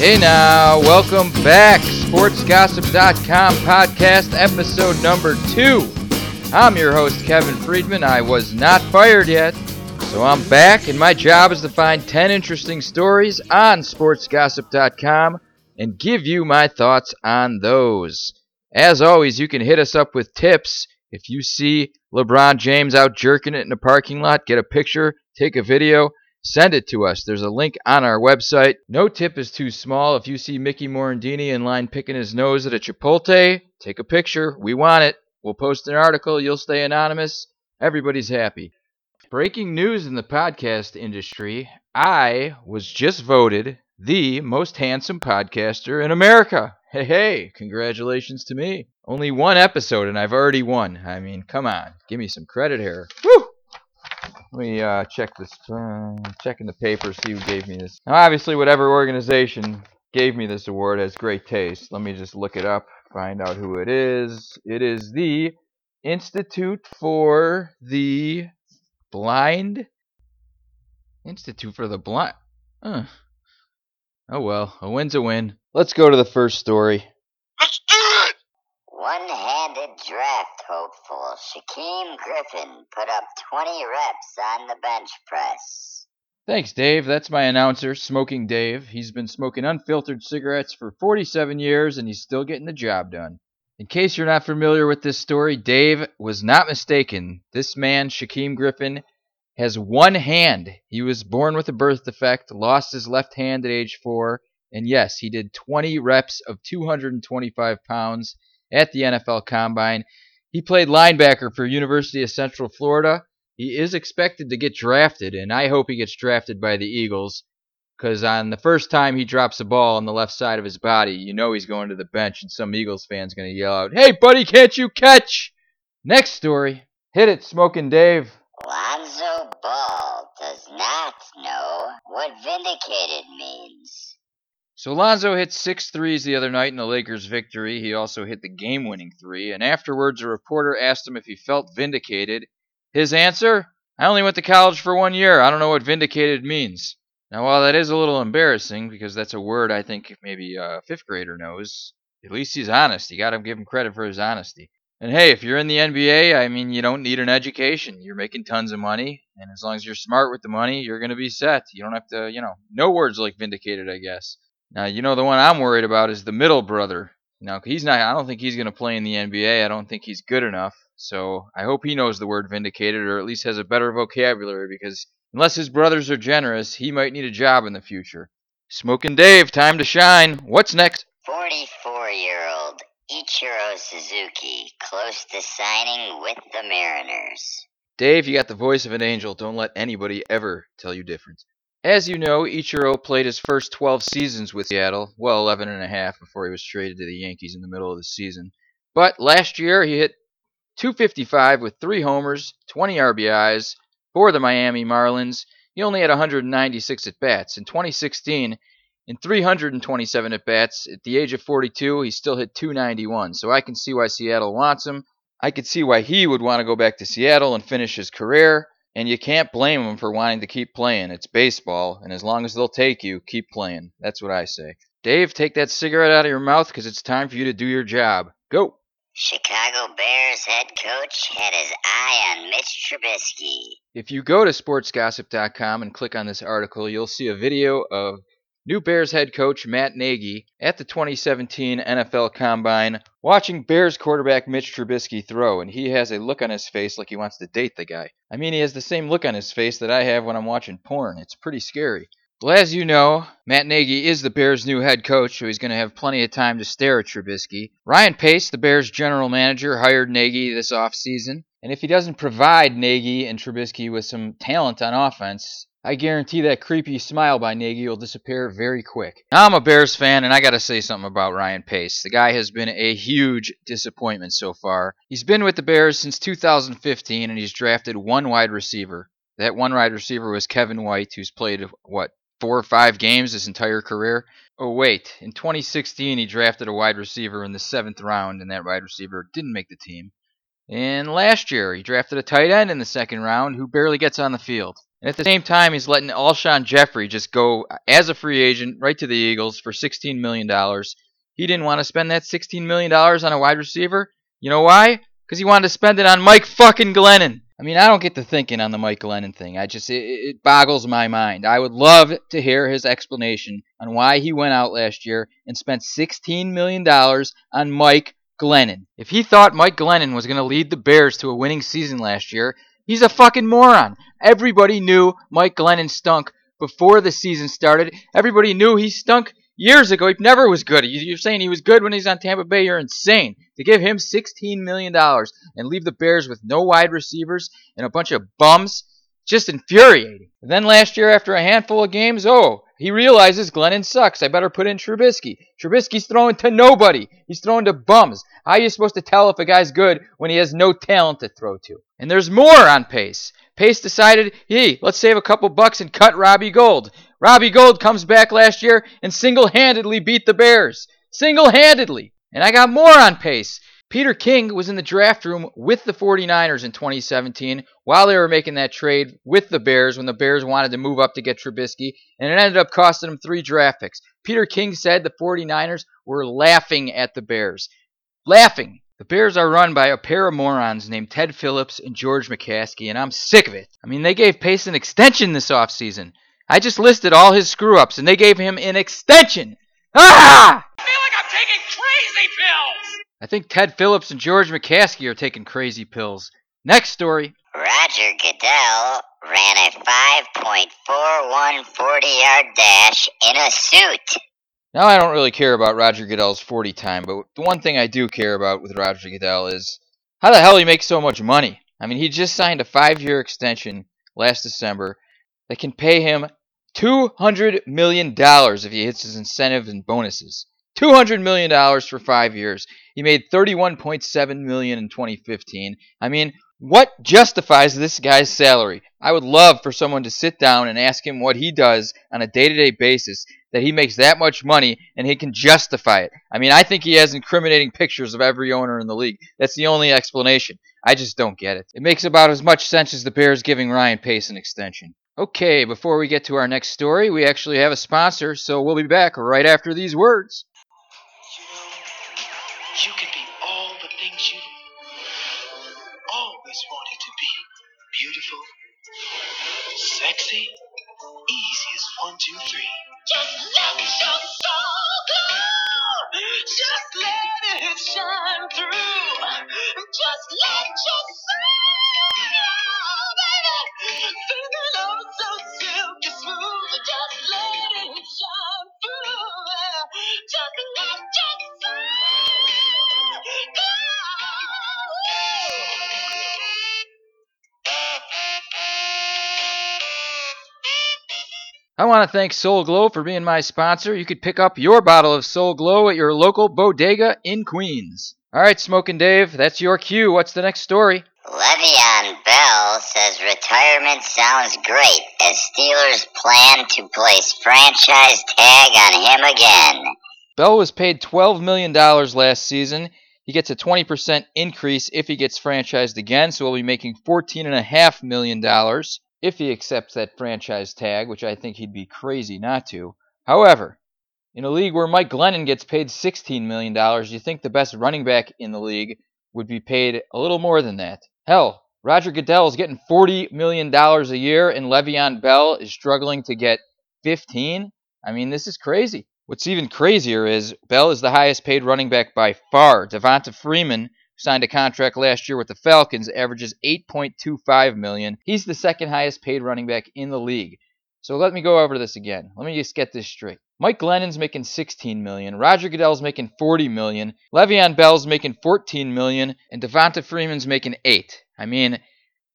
Hey now, welcome back. Sportsgossip.com podcast episode number two. I'm your host, Kevin Friedman. I was not fired yet, so I'm back, and my job is to find 10 interesting stories on SportsGossip.com and give you my thoughts on those. As always, you can hit us up with tips. If you see LeBron James out jerking it in a parking lot, get a picture, take a video, send it to us. There's a link on our website. No tip is too small. If you see Mickey Morandini in line picking his nose at a Chipotle, take a picture. We want it. We'll post an article. You'll stay anonymous. Everybody's happy. Breaking news in the podcast industry I was just voted the most handsome podcaster in America. Hey, hey, congratulations to me. Only one episode and I've already won. I mean, come on. Give me some credit here. Woo! Let me uh, check this. Uh, checking the paper, see who gave me this. Now, obviously, whatever organization gave me this award has great taste. Let me just look it up, find out who it is. It is the Institute for the Blind. Institute for the Blind. Uh. Oh well, a win's a win. Let's go to the first story. Do it! One-handed draft hopeful Shaquem Griffin put up 20 reps on the bench press. Thanks, Dave. That's my announcer, Smoking Dave. He's been smoking unfiltered cigarettes for 47 years and he's still getting the job done. In case you're not familiar with this story, Dave was not mistaken. This man, Shaquem Griffin, has one hand. He was born with a birth defect, lost his left hand at age four, and yes, he did 20 reps of 225 pounds at the NFL Combine. He played linebacker for University of Central Florida. He is expected to get drafted, and I hope he gets drafted by the Eagles. Because on the first time he drops a ball on the left side of his body, you know he's going to the bench, and some Eagles fan's going to yell out, Hey, buddy, can't you catch? Next story. Hit it, Smoking Dave. Lonzo Ball does not know what vindicated means. So Lonzo hit six threes the other night in the Lakers' victory. He also hit the game winning three, and afterwards a reporter asked him if he felt vindicated. His answer? I only went to college for one year. I don't know what vindicated means. Now, while that is a little embarrassing, because that's a word I think maybe uh, a fifth grader knows, at least he's honest. You gotta give him credit for his honesty. And hey, if you're in the NBA, I mean, you don't need an education. You're making tons of money, and as long as you're smart with the money, you're gonna be set. You don't have to, you know, no words like vindicated, I guess. Now, you know, the one I'm worried about is the middle brother. Now, he's not, I don't think he's going to play in the NBA. I don't think he's good enough. So I hope he knows the word vindicated or at least has a better vocabulary because unless his brothers are generous, he might need a job in the future. Smoking Dave, time to shine. What's next? 44 year old Ichiro Suzuki close to signing with the Mariners. Dave, you got the voice of an angel. Don't let anybody ever tell you different. As you know, Ichiro played his first 12 seasons with Seattle, well, 11 and a half before he was traded to the Yankees in the middle of the season. But last year, he hit 255 with three homers, 20 RBIs for the Miami Marlins. He only had 196 at bats. In 2016, in 327 at bats, at the age of 42, he still hit 291. So I can see why Seattle wants him. I could see why he would want to go back to Seattle and finish his career. And you can't blame him for wanting to keep playing. It's baseball, and as long as they'll take you, keep playing. That's what I say. Dave, take that cigarette out of your mouth because it's time for you to do your job. Go! Chicago Bears head coach had his eye on Mitch Trubisky. If you go to sportsgossip.com and click on this article, you'll see a video of new Bears head coach Matt Nagy at the 2017 NFL Combine watching Bears quarterback Mitch Trubisky throw, and he has a look on his face like he wants to date the guy. I mean, he has the same look on his face that I have when I'm watching porn. It's pretty scary. Well, as you know, Matt Nagy is the Bears' new head coach, so he's going to have plenty of time to stare at Trubisky. Ryan Pace, the Bears' general manager, hired Nagy this offseason, and if he doesn't provide Nagy and Trubisky with some talent on offense, I guarantee that creepy smile by Nagy will disappear very quick. Now, I'm a Bears fan, and I got to say something about Ryan Pace. The guy has been a huge disappointment so far. He's been with the Bears since 2015, and he's drafted one wide receiver. That one wide receiver was Kevin White, who's played, what, four or five games his entire career. Oh, wait. In 2016, he drafted a wide receiver in the seventh round, and that wide receiver didn't make the team. And last year, he drafted a tight end in the second round who barely gets on the field. And at the same time, he's letting Alshon Jeffery just go as a free agent right to the Eagles for $16 million. He didn't want to spend that $16 million on a wide receiver. You know why? Because he wanted to spend it on Mike fucking Glennon. I mean, I don't get the thinking on the Mike Glennon thing. I just, it, it boggles my mind. I would love to hear his explanation on why he went out last year and spent $16 million on Mike Glennon. If he thought Mike Glennon was going to lead the Bears to a winning season last year, he's a fucking moron. Everybody knew Mike Glennon stunk before the season started. Everybody knew he stunk years ago. He never was good. You're saying he was good when he's on Tampa Bay. You're insane. To give him $16 million and leave the Bears with no wide receivers and a bunch of bums, just infuriating. And then last year, after a handful of games, oh, he realizes Glennon sucks. I better put in Trubisky. Trubisky's throwing to nobody. He's throwing to bums. How are you supposed to tell if a guy's good when he has no talent to throw to? And there's more on Pace. Pace decided, hey, let's save a couple bucks and cut Robbie Gould. Robbie Gould comes back last year and single-handedly beat the Bears. Single-handedly. And I got more on Pace. Peter King was in the draft room with the 49ers in 2017 while they were making that trade with the Bears when the Bears wanted to move up to get Trubisky, and it ended up costing them three draft picks. Peter King said the 49ers were laughing at the Bears. Laughing. The Bears are run by a pair of morons named Ted Phillips and George McCaskey, and I'm sick of it. I mean, they gave Pace an extension this offseason. I just listed all his screw ups, and they gave him an extension. Ah! I feel like I'm taking crazy pills! I think Ted Phillips and George McCaskey are taking crazy pills. Next story. Roger Goodell ran a 5.41 40 yard dash in a suit. Now, I don't really care about Roger Goodell's 40 time, but the one thing I do care about with Roger Goodell is how the hell he makes so much money. I mean, he just signed a five year extension last December that can pay him $200 million if he hits his incentives and bonuses. $200 million for five years. He made 31.7 million in 2015. I mean, what justifies this guy's salary? I would love for someone to sit down and ask him what he does on a day-to-day basis that he makes that much money and he can justify it. I mean, I think he has incriminating pictures of every owner in the league. That's the only explanation. I just don't get it. It makes about as much sense as the Bears giving Ryan Pace an extension. Okay, before we get to our next story, we actually have a sponsor, so we'll be back right after these words. You can be all the things you always wanted to be. Beautiful, sexy, easy as one, two, three. Just let your soul glow. Just let it shine through. Just let your soul glow, I want to thank Soul Glow for being my sponsor. You could pick up your bottle of Soul Glow at your local bodega in Queens. All right, Smoking Dave, that's your cue. What's the next story? Le'Veon Bell says retirement sounds great as Steelers plan to place franchise tag on him again. Bell was paid $12 million last season. He gets a 20% increase if he gets franchised again, so he'll be making $14.5 million if he accepts that franchise tag, which I think he'd be crazy not to. However, in a league where Mike Glennon gets paid $16 million, you think the best running back in the league would be paid a little more than that. Hell, Roger Goodell is getting $40 million a year, and Le'Veon Bell is struggling to get 15. I mean, this is crazy. What's even crazier is Bell is the highest paid running back by far. Devonta Freeman signed a contract last year with the Falcons, averages 8.25 million. He's the second highest paid running back in the league. So let me go over this again. Let me just get this straight. Mike Glennon's making 16 million, Roger Goodell's making 40 million, Le'Veon Bell's making 14 million, and Devonta Freeman's making 8. I mean,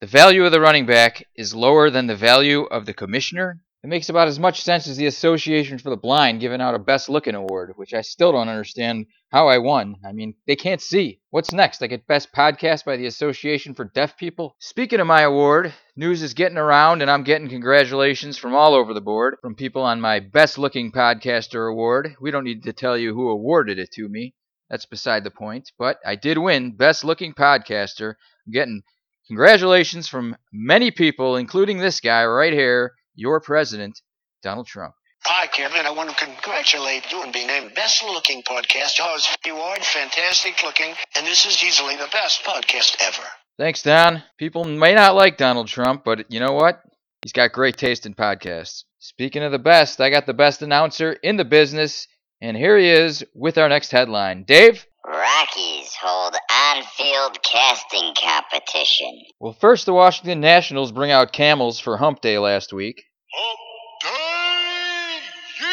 the value of the running back is lower than the value of the commissioner. It makes about as much sense as the Association for the Blind giving out a Best Looking award, which I still don't understand how I won. I mean, they can't see. What's next? I get Best Podcast by the Association for Deaf People? Speaking of my award, news is getting around and I'm getting congratulations from all over the board from people on my Best Looking Podcaster award. We don't need to tell you who awarded it to me. That's beside the point. But I did win Best Looking Podcaster. I'm getting Congratulations from many people, including this guy right here, your president, Donald Trump. Hi, Kevin. I want to congratulate you on being named Best Looking Podcast. Yours, you are fantastic looking, and this is easily the best podcast ever. Thanks, Don. People may not like Donald Trump, but you know what? He's got great taste in podcasts. Speaking of the best, I got the best announcer in the business, and here he is with our next headline. Dave? Rockies hold on field casting competition. Well, first, the Washington Nationals bring out camels for Hump Day last week. Hump Day!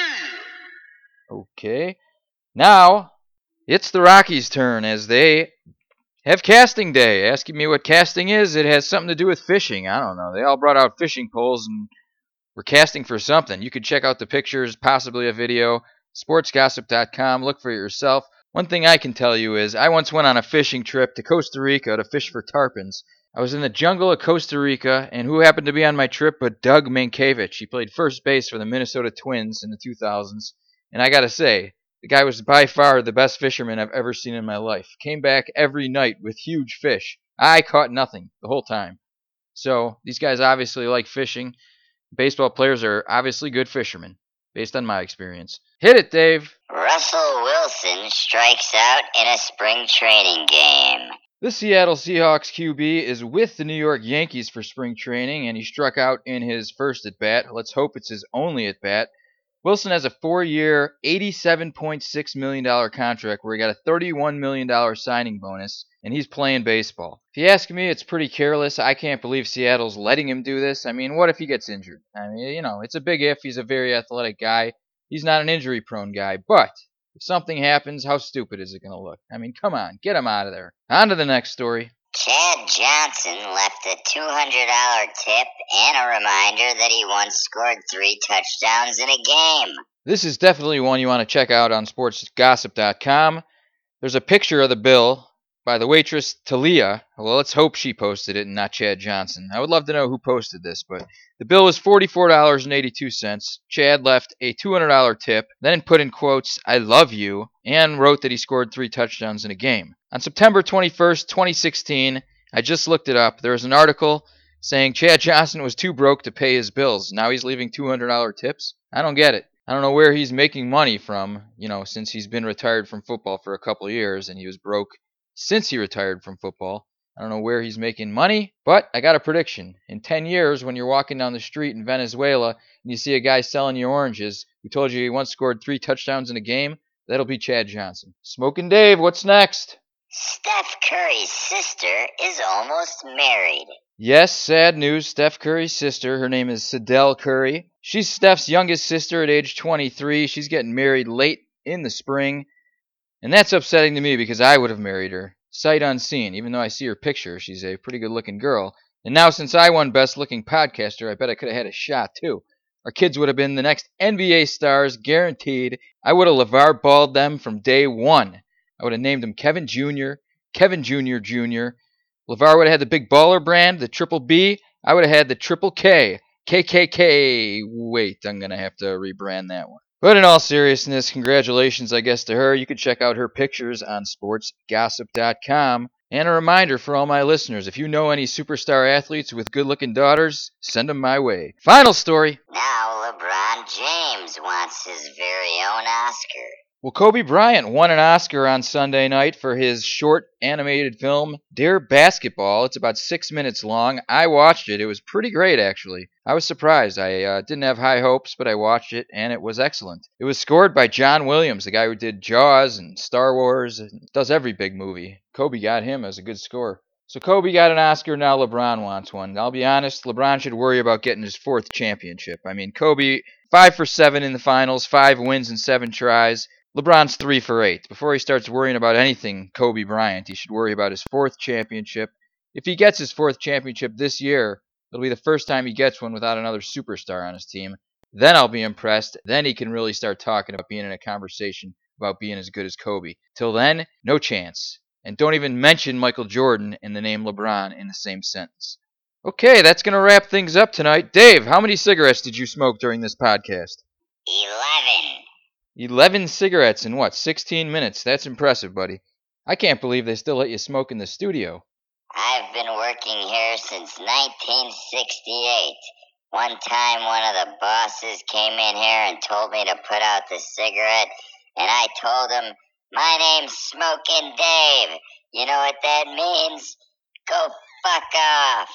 Yeah! Okay. Now, it's the Rockies' turn as they have casting day. Asking me what casting is, it has something to do with fishing. I don't know. They all brought out fishing poles and were casting for something. You could check out the pictures, possibly a video, sportsgossip.com. Look for it yourself. One thing I can tell you is I once went on a fishing trip to Costa Rica to fish for tarpons. I was in the jungle of Costa Rica, and who happened to be on my trip but Doug Mientkiewicz? He played first base for the Minnesota Twins in the 2000s, and I gotta say, the guy was by far the best fisherman I've ever seen in my life. Came back every night with huge fish. I caught nothing the whole time. So, these guys obviously like fishing. Baseball players are obviously good fishermen, based on my experience. Hit it, Dave! Russell Wilson strikes out in a spring training game. The Seattle Seahawks QB is with the New York Yankees for spring training, and he struck out in his first at bat. Let's hope it's his only at bat. Wilson has a four year, $87.6 million contract where he got a $31 million signing bonus, and he's playing baseball. If you ask me, it's pretty careless. I can't believe Seattle's letting him do this. I mean, what if he gets injured? I mean, you know, it's a big if. He's a very athletic guy. He's not an injury prone guy, but if something happens, how stupid is it going to look? I mean, come on, get him out of there. On to the next story. Chad Johnson left a $200 tip and a reminder that he once scored three touchdowns in a game. This is definitely one you want to check out on sportsgossip.com. There's a picture of the bill by the waitress Talia. Well, let's hope she posted it and not Chad Johnson. I would love to know who posted this, but the bill was $44.82. Chad left a $200 tip, then put in quotes, I love you, and wrote that he scored three touchdowns in a game. On September 21st, 2016, I just looked it up. There was an article saying Chad Johnson was too broke to pay his bills. Now he's leaving $200 tips? I don't get it. I don't know where he's making money from, you know, since he's been retired from football for a couple years and he was broke since he retired from football. I don't know where he's making money, but I got a prediction. In 10 years, when you're walking down the street in Venezuela and you see a guy selling you oranges who told you he once scored three touchdowns in a game, that'll be Chad Johnson. Smoking Dave, what's next? Steph Curry's sister is almost married. Yes, sad news. Steph Curry's sister, her name is Sydel Curry. She's Steph's youngest sister at age 23. She's getting married late in the spring. And that's upsetting to me because I would have married her sight unseen. Even though I see her picture, she's a pretty good looking girl. And now, since I won Best Looking Podcaster, I bet I could have had a shot too. Our kids would have been the next NBA stars, guaranteed. I would have LeVar balled them from day one. I would have named him Kevin Jr., Kevin Jr. Jr. LeVar would have had the big baller brand, the triple B. I would have had the triple K. KKK. Wait, I'm going to have to rebrand that one. But in all seriousness, congratulations, I guess, to her. You can check out her pictures on sportsgossip.com. And a reminder for all my listeners if you know any superstar athletes with good looking daughters, send them my way. Final story. Now LeBron James wants his very own Oscar. Well, Kobe Bryant won an Oscar on Sunday night for his short animated film, Dear Basketball. It's about six minutes long. I watched it. It was pretty great, actually. I was surprised. I uh, didn't have high hopes, but I watched it, and it was excellent. It was scored by John Williams, the guy who did Jaws and Star Wars, and does every big movie. Kobe got him as a good score. So Kobe got an Oscar, now LeBron wants one. I'll be honest, LeBron should worry about getting his fourth championship. I mean, Kobe, five for seven in the finals, five wins and seven tries. LeBron's three for eight. Before he starts worrying about anything Kobe Bryant, he should worry about his fourth championship. If he gets his fourth championship this year, it'll be the first time he gets one without another superstar on his team. Then I'll be impressed. Then he can really start talking about being in a conversation about being as good as Kobe. Till then, no chance. And don't even mention Michael Jordan and the name LeBron in the same sentence. Okay, that's going to wrap things up tonight. Dave, how many cigarettes did you smoke during this podcast? Eleven. cigarettes in what, 16 minutes? That's impressive, buddy. I can't believe they still let you smoke in the studio. I've been working here since 1968. One time, one of the bosses came in here and told me to put out the cigarette, and I told him, My name's Smoking Dave. You know what that means? Go fuck off.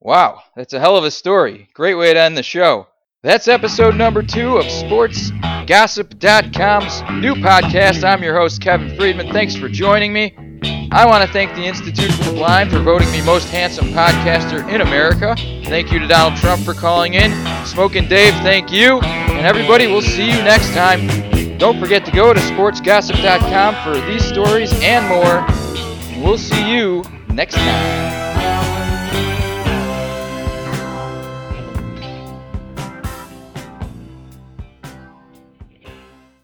Wow, that's a hell of a story. Great way to end the show. That's episode number two of SportsGossip.com's new podcast. I'm your host, Kevin Friedman. Thanks for joining me. I want to thank the Institute for the Blind for voting me most handsome podcaster in America. Thank you to Donald Trump for calling in. Smoking Dave, thank you. And everybody, we'll see you next time. Don't forget to go to sportsgossip.com for these stories and more. We'll see you next time.